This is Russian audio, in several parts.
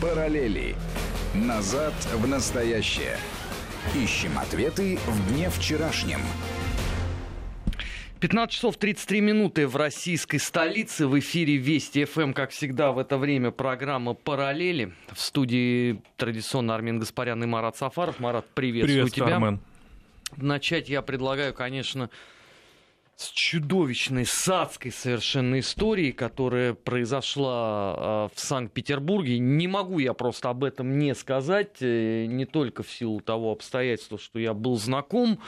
Параллели. Назад в настоящее. Ищем ответы в дне вчерашнем. 15 часов 33 минуты в российской столице. В эфире Вести ФМ, как всегда, в это время программа «Параллели». В студии традиционно Армин Гаспарян и Марат Сафаров. Марат, приветствую Приветствую, тебя. Армен. Начать я предлагаю, конечно, с чудовищной, садской совершенно истории, которая произошла э, в Санкт-Петербурге. Не могу я просто об этом не сказать, э, не только в силу того обстоятельства, что я был знаком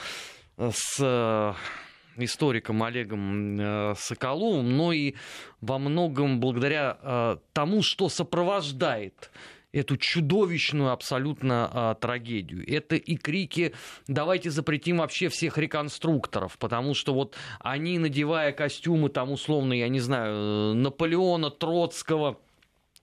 э, с э, историком Олегом Соколовым, но и во многом благодаря тому, что сопровождает эту чудовищную абсолютно а, трагедию. Это и крики «давайте запретим вообще всех реконструкторов», потому что вот они, надевая костюмы там условно, я не знаю, э, Наполеона, Троцкого,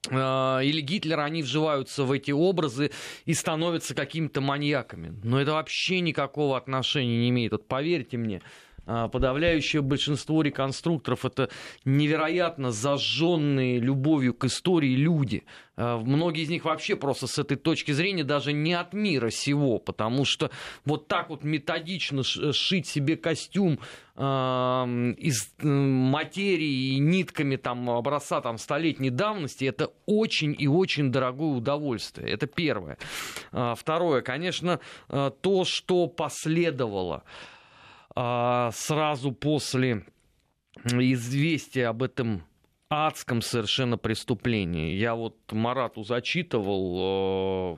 э, или Гитлера, они вживаются в эти образы и становятся какими-то маньяками. Но это вообще никакого отношения не имеет. Вот поверьте мне, подавляющее большинство реконструкторов это невероятно зажженные любовью к истории люди. А, Многие из них вообще просто с этой точки зрения даже не от мира сего, потому что вот так вот методично ш- сшить себе костюм а, из материи и нитками там образца там столетней давности, это очень и очень дорогое удовольствие. Это первое. А, Второе, конечно, а, то, что последовало а, сразу после известия об этом адском совершенно преступлении. Я вот Марату зачитывал э,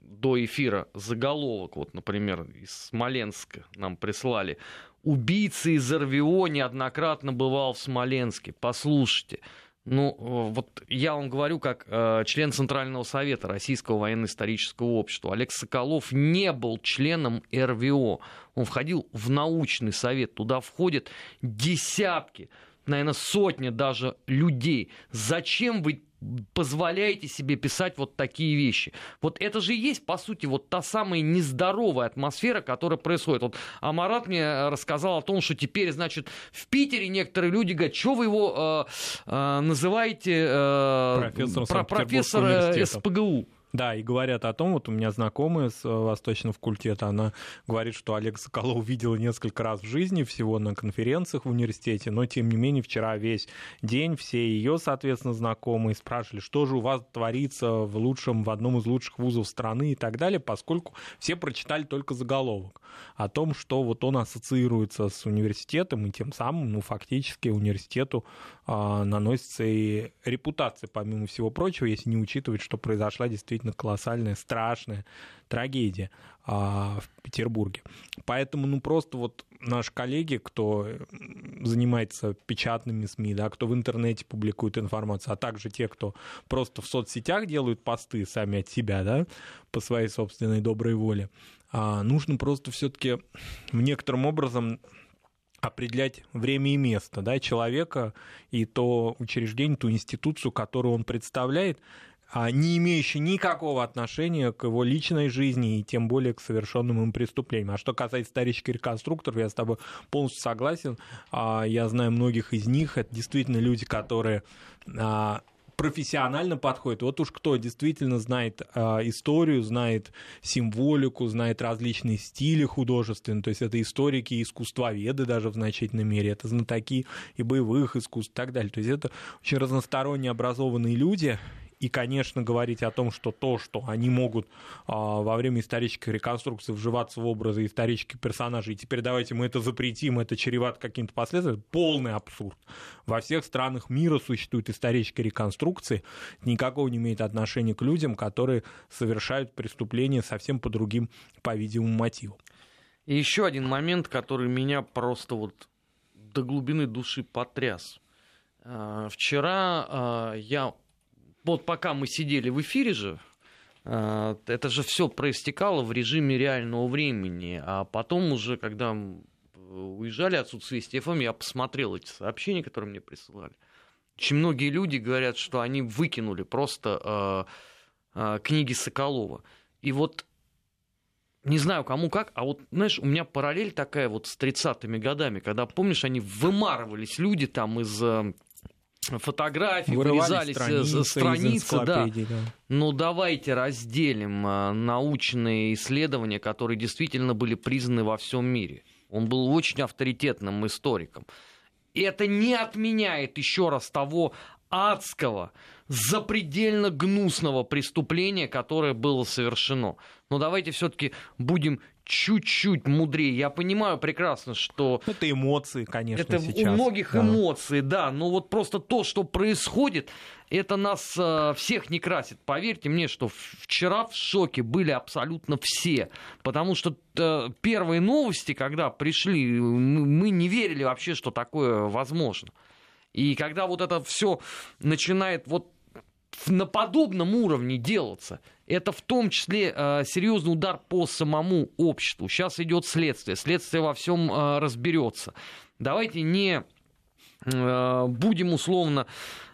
до эфира заголовок, вот, например, из Смоленска нам прислали. Убийца из РВО неоднократно бывал в Смоленске. Послушайте. Ну, э, вот я вам говорю, как э, член Центрального совета Российского военно-исторического общества. Олег Соколов не был членом РВО. Он входил в научный совет. Туда входят десятки, наверное, сотни даже людей. Зачем вы позволяете себе писать вот такие вещи. Вот это же и есть, по сути, вот та самая нездоровая атмосфера, которая происходит. Вот Амарат мне рассказал о том, что теперь, значит, в Питере некоторые люди говорят, что вы его э, э, называете э, Профессором про- профессора. СПГУ? Да, и говорят о том, вот у меня знакомая с э, восточного факультета, она говорит, что Олег Соколов видела несколько раз в жизни, всего на конференциях в университете, но тем не менее вчера весь день все ее, соответственно, знакомые спрашивали, что же у вас творится в лучшем, в одном из лучших вузов страны и так далее, поскольку все прочитали только заголовок о том, что вот он ассоциируется с университетом, и тем самым, ну, фактически университету наносится и репутация, помимо всего прочего, если не учитывать, что произошла действительно колоссальная, страшная трагедия а, в Петербурге. Поэтому, ну, просто вот наши коллеги, кто занимается печатными СМИ, да, кто в интернете публикует информацию, а также те, кто просто в соцсетях делают посты сами от себя, да, по своей собственной доброй воле, а, нужно просто все-таки некоторым образом определять время и место да, человека и то учреждение, ту институцию, которую он представляет, а не имеющие никакого отношения к его личной жизни и тем более к совершенным им преступлениям. А что касается исторических реконструкторов, я с тобой полностью согласен. А, Я знаю многих из них. Это действительно люди, которые а, профессионально подходит. Вот уж кто действительно знает э, историю, знает символику, знает различные стили художественные, то есть это историки искусствоведы даже в значительной мере, это знатоки и боевых искусств и так далее. То есть это очень разносторонне образованные люди, и, конечно, говорить о том, что то, что они могут а, во время исторической реконструкции вживаться в образы исторических персонажей, и теперь давайте мы это запретим, это чревато каким-то последствиям, полный абсурд. Во всех странах мира существуют исторические реконструкции, никакого не имеет отношения к людям, которые совершают преступления совсем по другим, по-видимому, мотивам. И еще один момент, который меня просто вот до глубины души потряс. А, Вчера а, я, вот пока мы сидели в эфире же, а, это же все проистекало в режиме реального времени, а потом уже, когда уезжали отсюда с Вести ФМ, я посмотрел эти сообщения, которые мне присылали. Очень многие люди говорят, что они выкинули просто а, а, книги Соколова. И вот не знаю, кому как, а вот, знаешь, у меня параллель такая вот с 30-ми годами, когда, помнишь, они вымарывались люди там из э, фотографии, вырезались страницы, страницы да. да. Но давайте разделим научные исследования, которые действительно были признаны во всем мире. Он был очень авторитетным историком. И это не отменяет еще раз того адского, запредельно гнусного преступления, которое было совершено. Но давайте все-таки будем чуть-чуть мудрее. Я понимаю прекрасно, что... Это эмоции, конечно, Это сейчас. у многих да. эмоции, да. Но вот просто то, что происходит, это нас э, всех не красит. Поверьте мне, что вчера в шоке были абсолютно все. Потому что э, первые новости, когда пришли, мы не верили вообще, что такое возможно. И когда вот это все начинает вот на подобном уровне делаться, это в том числе э, серьезный удар по самому обществу. Сейчас идет следствие, следствие во всем э, разберется. Давайте не э, будем условно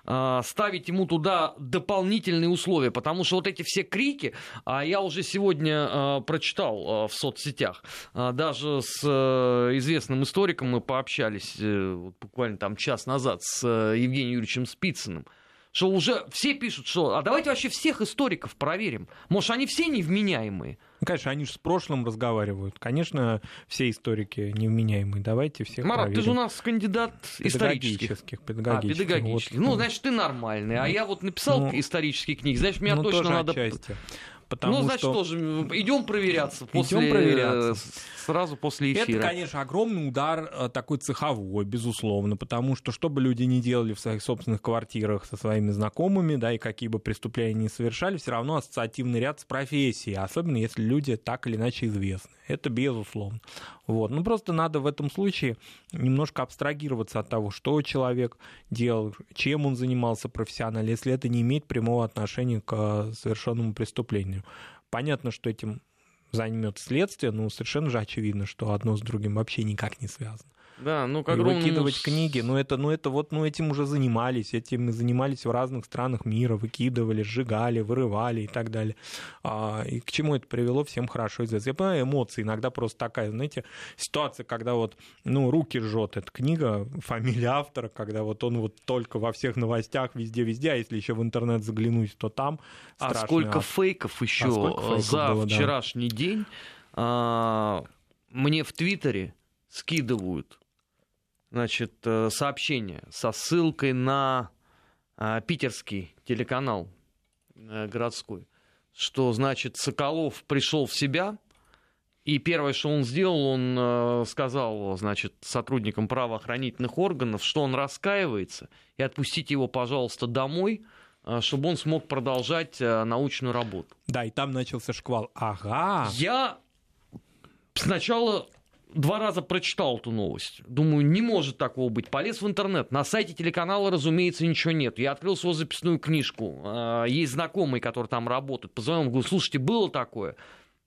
э, ставить ему туда дополнительные условия, потому что вот эти все крики, а я уже сегодня э, прочитал в соцсетях, даже с известным историком мы пообщались буквально там час назад с Евгением Юрьевичем Спицыным, что уже все пишут, что а давайте вообще всех историков проверим. Может, они все невменяемые? Ну, конечно, они же с прошлым разговаривают. Конечно, все историки невменяемые. Давайте всех Марат, проверим. ты же у нас кандидат исторических. Педагогических. А, педагогических. Вот. Ну, значит, ты нормальный. А я вот написал ну, исторические книги. Значит, меня ну, точно надо... Отчасти. Потому ну, значит, что... тоже идем проверяться после... Идем проверяться. Сразу после эфира. Это, конечно, огромный удар э, такой цеховой, безусловно, потому что что бы люди ни делали в своих собственных квартирах со своими знакомыми, да, и какие бы преступления ни совершали, все равно ассоциативный ряд с профессией, особенно если люди так или иначе известны. Это безусловно. Вот. Ну, просто надо в этом случае немножко абстрагироваться от того, что человек делал, чем он занимался профессионально, если это не имеет прямого отношения к э, совершенному преступлению. Понятно, что этим займет следствие, но совершенно же очевидно, что одно с другим вообще никак не связано. Да, ну как огромному... выкидывать книги, ну это, ну это вот, ну этим уже занимались, этим занимались в разных странах мира, выкидывали, сжигали, вырывали и так далее. А, и к чему это привело, всем хорошо известно. Я понимаю, эмоции иногда просто такая, знаете, ситуация, когда вот, ну, руки жжет эта книга, фамилия автора, когда вот он вот только во всех новостях, везде-везде, а если еще в интернет заглянуть, то там А сколько ад. фейков еще а сколько фейков за было, вчерашний да. день а, мне в Твиттере скидывают значит, э, сообщение со ссылкой на э, питерский телеканал э, городской, что, значит, Соколов пришел в себя, и первое, что он сделал, он сказал, значит, сотрудникам правоохранительных органов, что он раскаивается, и отпустите его, пожалуйста, домой, чтобы он смог продолжать научную работу. Да, и там начался шквал. Ага. Я сначала два раза прочитал эту новость. Думаю, не может такого быть. Полез в интернет. На сайте телеканала, разумеется, ничего нет. Я открыл свою записную книжку. А, есть знакомые, которые там работают. Позвонил, говорю, слушайте, было такое?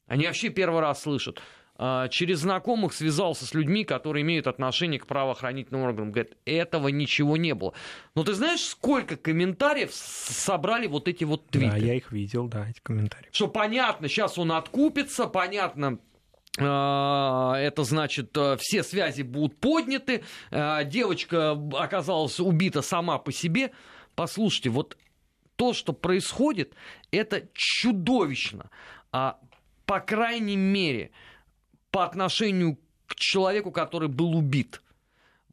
Они вообще первый раз слышат. А, через знакомых связался с людьми, которые имеют отношение к правоохранительным органам. Говорят, этого ничего не было. Но ты знаешь, сколько комментариев собрали вот эти вот твиты? Да, я их видел, да, эти комментарии. Что понятно, сейчас он откупится, понятно, это значит, э, все связи будут подняты, а, девочка оказалась убита сама по себе. Послушайте, вот то, что происходит, это чудовищно. А, по крайней мере, по отношению к человеку, который был убит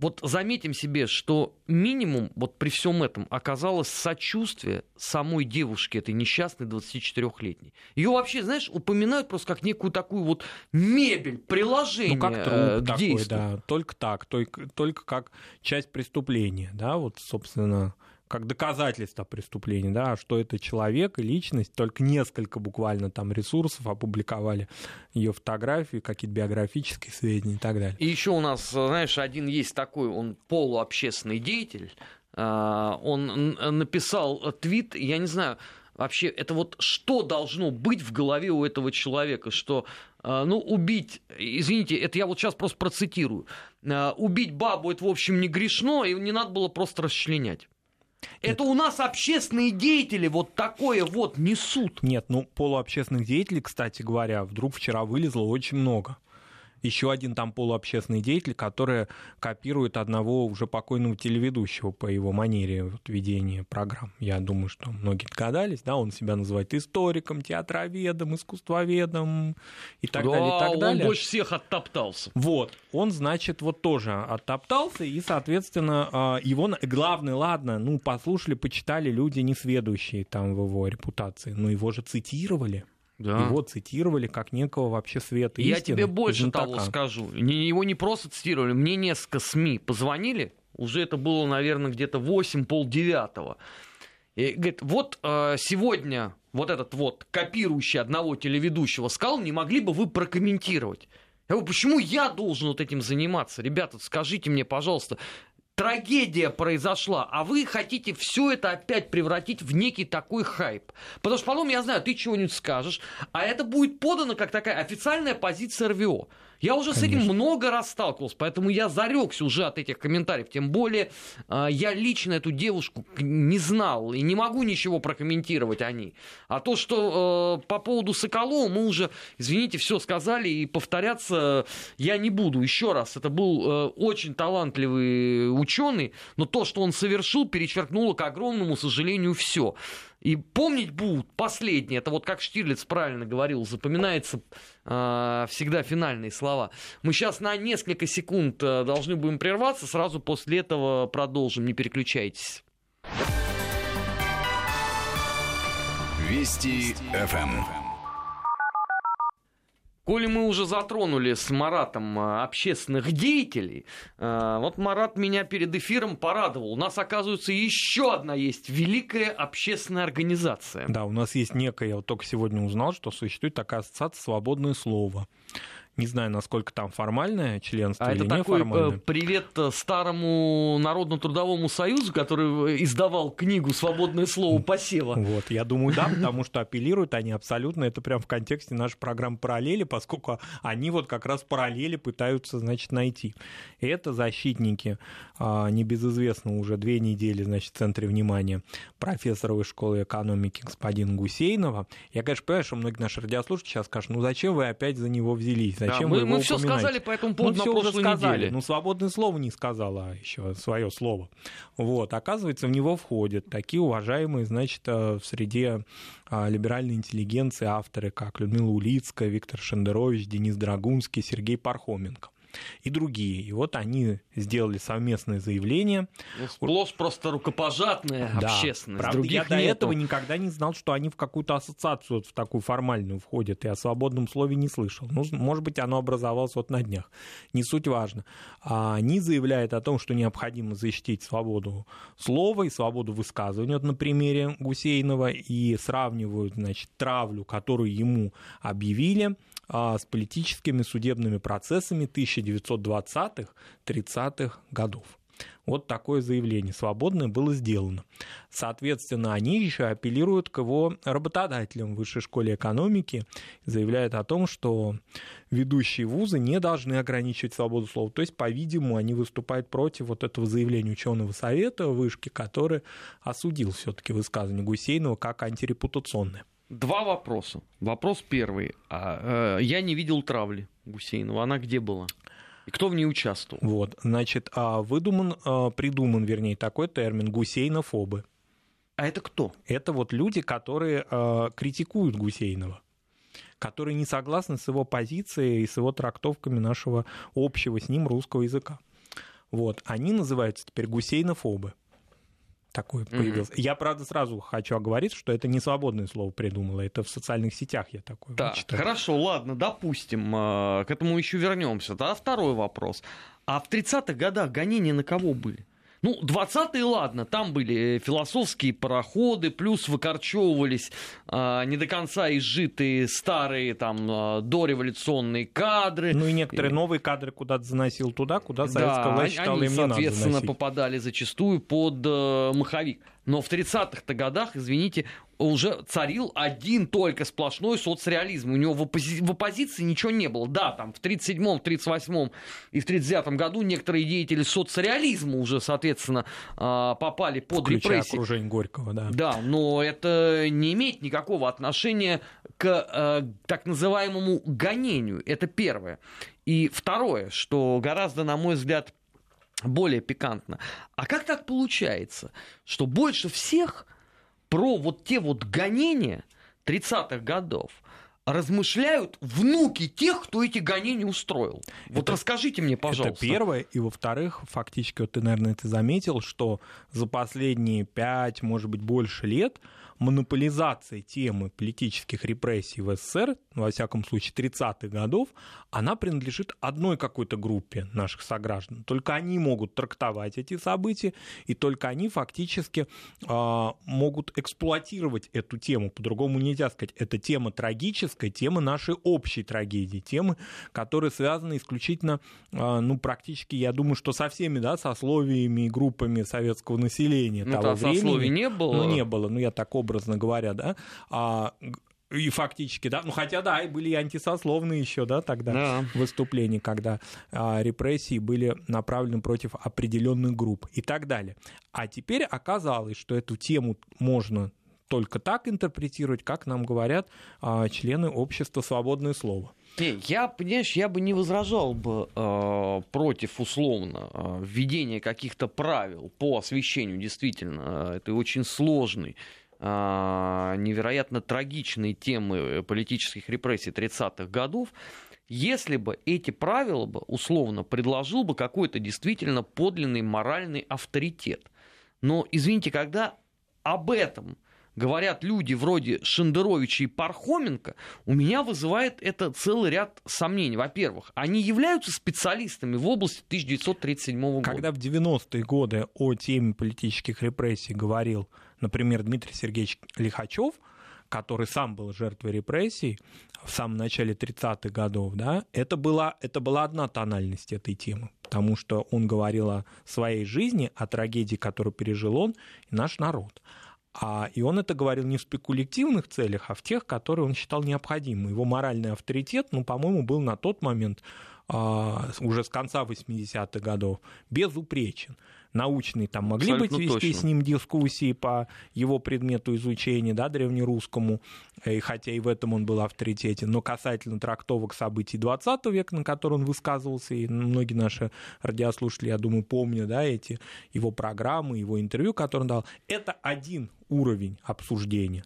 вот заметим себе, что минимум вот при всем этом оказалось сочувствие самой девушки, этой несчастной 24-летней. Ее вообще, знаешь, упоминают просто как некую такую вот мебель, приложение ну, как труп э, к такой, действию. да, только так, только, только как часть преступления, да, вот, собственно, как доказательство преступления, да, что это человек и личность, только несколько буквально там ресурсов опубликовали ее фотографии, какие-то биографические сведения и так далее. И еще у нас, знаешь, один есть такой, он полуобщественный деятель, а, он написал твит, я не знаю, вообще это вот что должно быть в голове у этого человека, что а, ну, убить, извините, это я вот сейчас просто процитирую, а, убить бабу это, в общем, не грешно, и не надо было просто расчленять. Это у нас общественные деятели вот такое вот несут. Нет, ну полуобщественных деятелей, кстати говоря, вдруг вчера вылезло очень много. Еще один там полуобщественный деятель, который копирует одного уже покойного телеведущего по его манере вот, ведения программ. Я думаю, что многие догадались, да, он себя называет историком, театроведом, искусствоведом и так да, далее, и так далее. он больше всех оттоптался. Вот, он, значит, вот тоже оттоптался, и, соответственно, а, его, главное, ладно, ну, послушали, почитали люди несведущие там в его репутации, но его же цитировали. Да. Его цитировали как некого вообще света Я тебе больше того скажу. Его не просто цитировали, мне несколько СМИ позвонили, уже это было, наверное, где-то 8, полдевятого. И говорит, вот э, сегодня вот этот вот копирующий одного телеведущего сказал, не могли бы вы прокомментировать? Я говорю, почему я должен вот этим заниматься? Ребята, скажите мне, пожалуйста, трагедия произошла, а вы хотите все это опять превратить в некий такой хайп. Потому что потом, я знаю, ты чего-нибудь скажешь, а это будет подано как такая официальная позиция РВО. Я уже Конечно. с этим много раз сталкивался, поэтому я зарекся уже от этих комментариев. Тем более а, я лично эту девушку не знал и не могу ничего прокомментировать о ней. А то, что э, по поводу Соколова мы уже, извините, все сказали и повторяться я не буду. Еще раз, это был э, очень талантливый ученый, но то, что он совершил, перечеркнуло, к огромному сожалению, все. И помнить будут последние, это вот как Штирлиц правильно говорил, запоминается э, всегда финальные слова. Мы сейчас на несколько секунд э, должны будем прерваться, сразу после этого продолжим, не переключайтесь. Вести ФМ. Коли мы уже затронули с Маратом а, общественных деятелей, а, вот Марат меня перед эфиром порадовал. У нас, оказывается, еще одна есть великая общественная организация. Да, у нас есть некая, я вот только сегодня узнал, что существует такая ассоциация «Свободное слово». Не знаю, насколько там формальное членство а или это неформальное. Такой, э, привет э, старому Народно-трудовому союзу, который э, издавал книгу «Свободное слово посева». Вот, я думаю, да, потому что апеллируют они абсолютно, это прям в контексте нашей программы «Параллели», поскольку они вот как раз параллели пытаются, значит, найти. И это защитники а, небезызвестного уже две недели, значит, в центре внимания профессора школы экономики господина Гусейнова. Я, конечно, понимаю, что многие наши радиослушатели сейчас скажут, ну зачем вы опять за него взялись? Зачем да, мы, мы все сказали по этому поводу мы на прошлой сказали. неделе. Ну, свободное слово не сказала еще свое слово. Вот, оказывается, в него входят такие уважаемые, значит, э, в среде а, либеральной интеллигенции авторы, как Людмила Улицкая, Виктор Шендерович, Денис Драгунский, Сергей Пархоменко и другие. И вот они сделали совместное заявление. Ну, сплошь просто рукопожатная да, общественность. Правда, Других я до нету. этого никогда не знал, что они в какую-то ассоциацию вот в такую формальную входят. И о свободном слове не слышал. Ну, может быть, оно образовалось вот на днях. Не суть важно. А они заявляют о том, что необходимо защитить свободу слова и свободу высказывания вот на примере Гусейнова и сравнивают, значит, травлю, которую ему объявили, с политическими судебными процессами 1920-30-х годов. Вот такое заявление свободное было сделано. Соответственно, они еще апеллируют к его работодателям в Высшей школе экономики, заявляют о том, что ведущие вузы не должны ограничивать свободу слова. То есть, по-видимому, они выступают против вот этого заявления ученого совета вышки, который осудил все-таки высказывание Гусейнова как антирепутационное. Два вопроса. Вопрос первый. А, э, я не видел травли Гусейнова. Она где была? И кто в ней участвовал? Вот, значит, а выдуман, а, придуман, вернее, такой термин гусейнофобы. А это кто? Это вот люди, которые а, критикуют Гусейнова которые не согласны с его позицией и с его трактовками нашего общего с ним русского языка. Вот, они называются теперь гусейнофобы такое появилось. Mm-hmm. Я, правда, сразу хочу оговориться, что это не свободное слово придумала, это в социальных сетях я такое Так, читаю. хорошо, ладно, допустим, э, к этому еще вернемся. Да, второй вопрос. А в 30-х годах гонения на кого были? Ну, 20-е, ладно, там были философские пароходы, плюс выкорчевывались а, не до конца изжитые старые там а, дореволюционные кадры. Ну и некоторые новые кадры куда-то заносил туда, куда советская да, власть считала они, им не соответственно, надо попадали зачастую под э, маховик. Но в 30-х годах, извините, уже царил один только сплошной соцреализм. У него в, оппози- в оппозиции ничего не было. Да, там в 37-м, 38-м и в 39-м году некоторые деятели соцреализма уже, соответственно, а, попали под Включая репрессии. окружение Горького, да. Да, но это не имеет никакого отношения к э, так называемому гонению. Это первое. И второе, что гораздо, на мой взгляд, более пикантно. А как так получается, что больше всех про вот те вот гонения 30-х годов размышляют внуки тех, кто эти гонения устроил. Вот это, расскажите мне, пожалуйста. Это первое. И во-вторых, фактически, вот ты, наверное, это заметил, что за последние пять, может быть, больше лет монополизация темы политических репрессий в СССР, во всяком случае 30-х годов, она принадлежит одной какой-то группе наших сограждан. Только они могут трактовать эти события, и только они фактически э, могут эксплуатировать эту тему. По-другому нельзя сказать. Это тема трагическая, тема нашей общей трагедии, темы, которые связаны исключительно, э, ну, практически, я думаю, что со всеми, да, сословиями и группами советского населения ну, того времени. не было. Ну, не было, ну, я так образно говоря, да, а, и фактически, да, ну хотя да, и были и антисословные еще, да, тогда да. выступления, когда а, репрессии были направлены против определенных групп и так далее. А теперь оказалось, что эту тему можно только так интерпретировать, как нам говорят а, члены общества «Свободное слово». Не, я, понимаешь, я бы не возражал бы э, против условно э, введения каких-то правил по освещению, действительно, э, это очень сложный а, невероятно трагичные темы политических репрессий 30-х годов, если бы эти правила бы условно предложил бы какой-то действительно подлинный моральный авторитет. Но, извините, когда об этом говорят люди вроде Шендеровича и Пархоменко, у меня вызывает это целый ряд сомнений. Во-первых, они являются специалистами в области 1937 года. Когда в 90-е годы о теме политических репрессий говорил Например, Дмитрий Сергеевич Лихачев, который сам был жертвой репрессий в самом начале 30-х годов, да, это была, это была одна тональность этой темы, потому что он говорил о своей жизни, о трагедии, которую пережил он и наш народ. А, и он это говорил не в спекулятивных целях, а в тех, которые он считал необходимыми. Его моральный авторитет, ну, по-моему, был на тот момент, а, уже с конца 80-х годов, безупречен научные там могли Абсолютно быть вести точно. с ним дискуссии по его предмету изучения, да, древнерусскому, и хотя и в этом он был авторитетен, но касательно трактовок событий 20 века, на которые он высказывался, и многие наши радиослушатели, я думаю, помнят, да, эти его программы, его интервью, которые он дал, это один уровень обсуждения.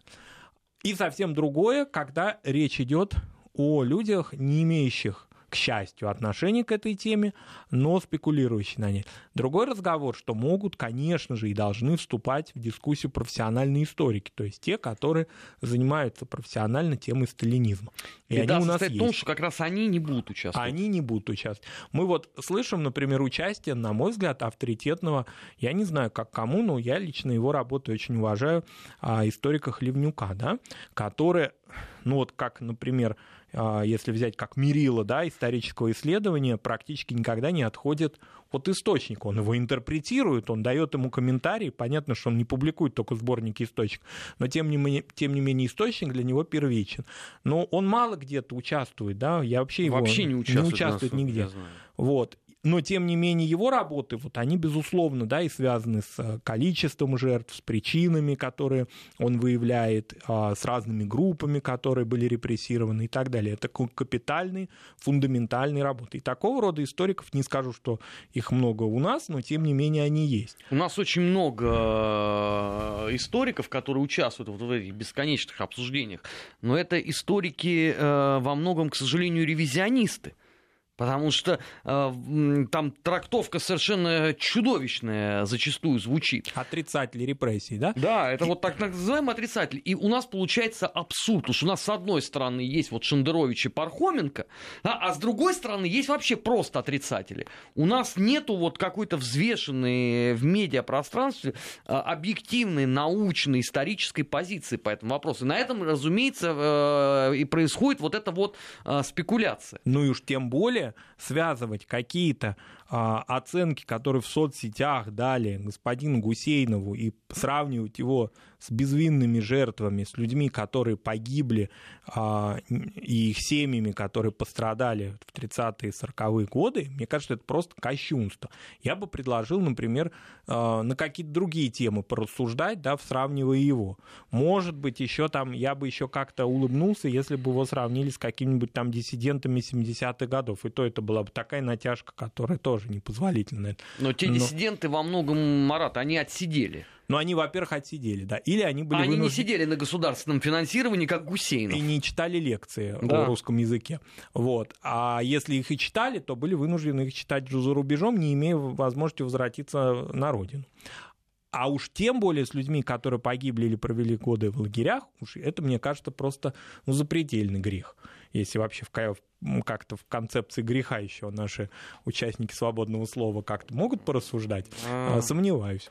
И совсем другое, когда речь идет о людях, не имеющих счастью, отношение к этой теме, но спекулирующие на ней. Другой разговор, что могут, конечно же, и должны вступать в дискуссию профессиональные историки, то есть те, которые занимаются профессионально темой сталинизма. И Беда они у нас есть. в том, что как раз они не будут участвовать. Они не будут участвовать. Мы вот слышим, например, участие, на мой взгляд, авторитетного, я не знаю, как кому, но я лично его работу очень уважаю, а, историка Хлевнюка, да, который, ну вот как, например, если взять как мерило да, исторического исследования, практически никогда не отходит от источника. Он его интерпретирует, он дает ему комментарий. Понятно, что он не публикует только сборники источников, но тем не менее, тем не менее источник для него первичен. Но он мало где-то участвует, да, я вообще его вообще не участвует, не участвует нигде. Вот но тем не менее его работы, вот они, безусловно, да, и связаны с э, количеством жертв, с причинами, которые он выявляет, а, с разными группами, которые были репрессированы и так далее. Это капитальные, фундаментальные работы. И такого рода историков, не скажу, что их много у нас, но тем не менее они есть. У нас очень много э, историков, которые участвуют вот в этих бесконечных обсуждениях, но это историки э, во многом, к сожалению, ревизионисты. Потому что э, там трактовка совершенно чудовищная зачастую звучит. Отрицатели репрессий, да? Да, это вот так называемый отрицатель. И у нас получается абсурд. Потому что у нас с одной стороны есть вот Шендерович и Пархоменко, а, а с другой стороны есть вообще просто отрицатели. У нас нету вот какой-то взвешенной в медиапространстве э, объективной научной исторической позиции по этому вопросу. И на этом, разумеется, э, и происходит вот эта вот э, спекуляция. Ну и уж тем более связывать какие-то оценки, которые в соцсетях дали господину Гусейнову и сравнивать его с безвинными жертвами, с людьми, которые погибли, а, и их семьями, которые пострадали в 30-е и 40-е годы, мне кажется, это просто кощунство. Я бы предложил, например, а, на какие-то другие темы порассуждать, да, сравнивая его. Может быть, еще там, я бы еще как-то улыбнулся, если бы его сравнили с какими-нибудь там диссидентами 70-х годов. И то это была бы такая натяжка, которая тоже непозволительная. Но те Но... диссиденты во многом, Марат, они отсидели. Но они, во-первых, отсидели, да. Или они были Они вынуждены... не сидели на государственном финансировании, как Гусейнов. И не читали лекции да. о русском языке. Вот. А если их и читали, то были вынуждены их читать за рубежом, не имея возможности возвратиться на родину. А уж тем более с людьми, которые погибли или провели годы в лагерях, уж это, мне кажется, просто ну, запредельный грех. Если вообще в, как-то в концепции греха еще наши участники свободного слова как-то могут порассуждать, а... сомневаюсь.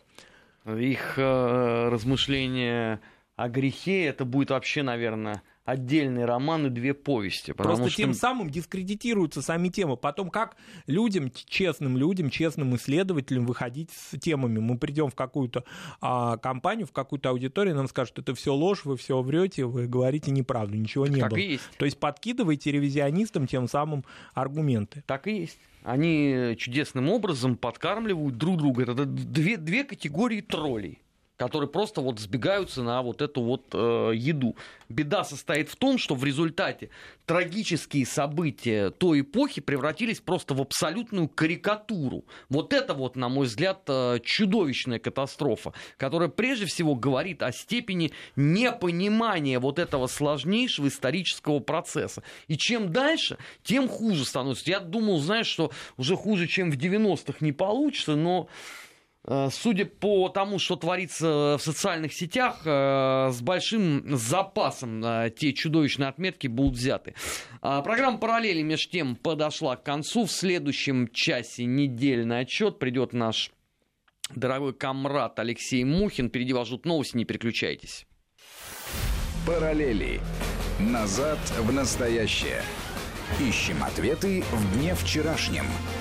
Их э, размышления о грехе, это будет вообще, наверное, отдельный роман и две повести. Просто что... тем самым дискредитируются сами темы. Потом как людям, честным людям, честным исследователям выходить с темами? Мы придем в какую-то а, компанию, в какую-то аудиторию, нам скажут, это все ложь, вы все врете, вы говорите неправду, ничего не так было. И есть. То есть подкидываете ревизионистам тем самым аргументы. Так и есть они чудесным образом подкармливают друг друга. Это две, две категории троллей которые просто вот сбегаются на вот эту вот э, еду. Беда состоит в том, что в результате трагические события той эпохи превратились просто в абсолютную карикатуру. Вот это вот, на мой взгляд, э, чудовищная катастрофа, которая прежде всего говорит о степени непонимания вот этого сложнейшего исторического процесса. И чем дальше, тем хуже становится. Я думал, знаешь, что уже хуже, чем в 90-х не получится, но судя по тому, что творится в социальных сетях, э, с большим запасом э, те чудовищные отметки будут взяты. А, программа «Параллели» между тем подошла к концу. В следующем часе недельный отчет придет наш дорогой комрад Алексей Мухин. Впереди вас ждут новости, не переключайтесь. «Параллели. Назад в настоящее». Ищем ответы в дне вчерашнем –